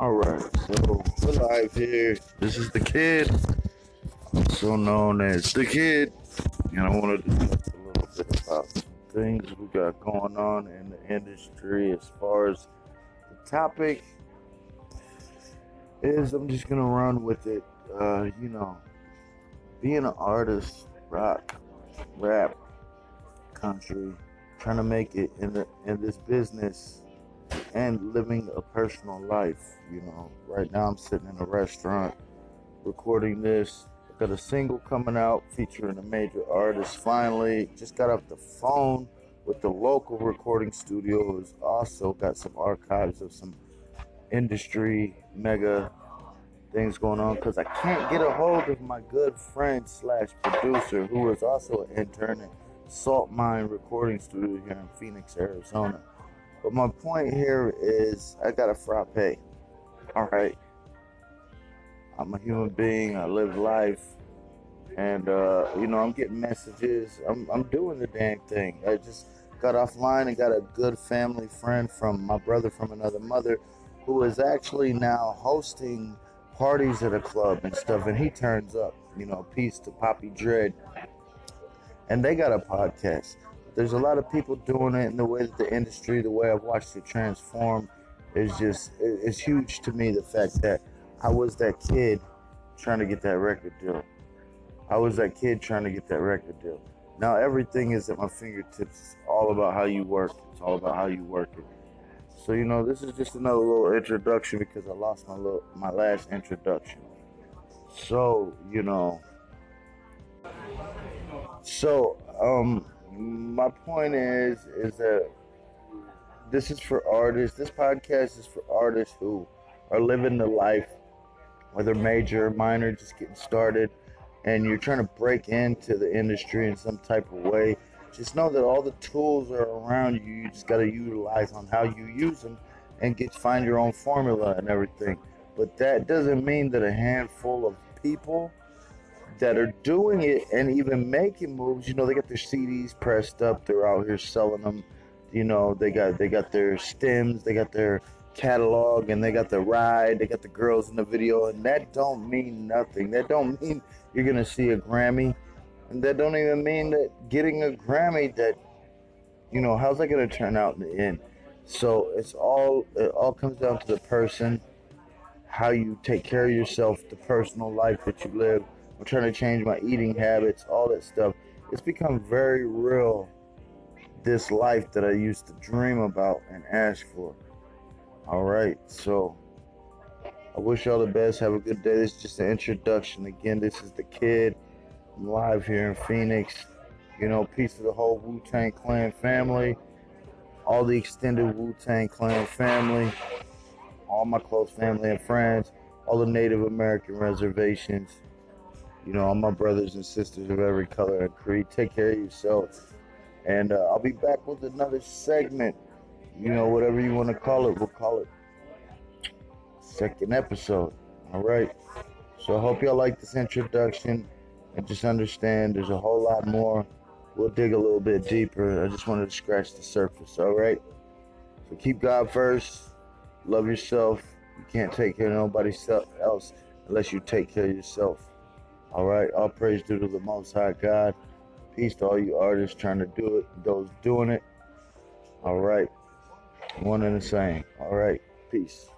Alright, so we're live here. This is the kid, also known as the kid, and I wanted to talk a little bit about some things we got going on in the industry as far as the topic is I'm just gonna run with it. Uh, you know, being an artist, rock, rap, country, trying to make it in the in this business and living a personal life. You know, right now I'm sitting in a restaurant recording this. I got a single coming out featuring a major artist. Finally, just got off the phone with the local recording studio. Who's also got some archives of some industry mega things going on because I can't get a hold of my good friend slash producer who is also an intern at Salt Mine Recording Studio here in Phoenix, Arizona. But my point here is I got a frappe. All right. I'm a human being. I live life. And, uh, you know, I'm getting messages. I'm, I'm doing the dang thing. I just got offline and got a good family friend from my brother from another mother who is actually now hosting parties at a club and stuff. And he turns up, you know, peace to Poppy Dread. And they got a podcast there's a lot of people doing it in the way that the industry, the way I've watched it transform, is just it's huge to me. The fact that I was that kid trying to get that record deal. I was that kid trying to get that record deal. Now everything is at my fingertips. It's all about how you work. It's all about how you work it. So you know, this is just another little introduction because I lost my little my last introduction. So you know, so um my point is is that this is for artists. This podcast is for artists who are living the life, whether major or minor, just getting started, and you're trying to break into the industry in some type of way. Just know that all the tools are around you. You just got to utilize on how you use them and get find your own formula and everything. But that doesn't mean that a handful of people that are doing it and even making moves. You know, they got their CDs pressed up. They're out here selling them. You know, they got they got their stems. They got their catalog and they got the ride. They got the girls in the video, and that don't mean nothing. That don't mean you're gonna see a Grammy, and that don't even mean that getting a Grammy. That you know, how's that gonna turn out in the end? So it's all it all comes down to the person, how you take care of yourself, the personal life that you live I'm trying to change my eating habits, all that stuff. It's become very real, this life that I used to dream about and ask for. All right, so I wish y'all the best. Have a good day. This is just an introduction. Again, this is the kid. I'm live here in Phoenix. You know, peace to the whole Wu Tang Clan family, all the extended Wu Tang Clan family, all my close family and friends, all the Native American reservations you know, all my brothers and sisters of every color and creed. Take care of yourself. And uh, I'll be back with another segment. You know, whatever you want to call it, we'll call it second episode. All right. So I hope y'all like this introduction and just understand there's a whole lot more. We'll dig a little bit deeper. I just wanted to scratch the surface. All right. So keep God first. Love yourself. You can't take care of nobody else unless you take care of yourself. All right, all praise due to the Most High God. Peace to all you artists trying to do it, those doing it. All right, one and the same. All right, peace.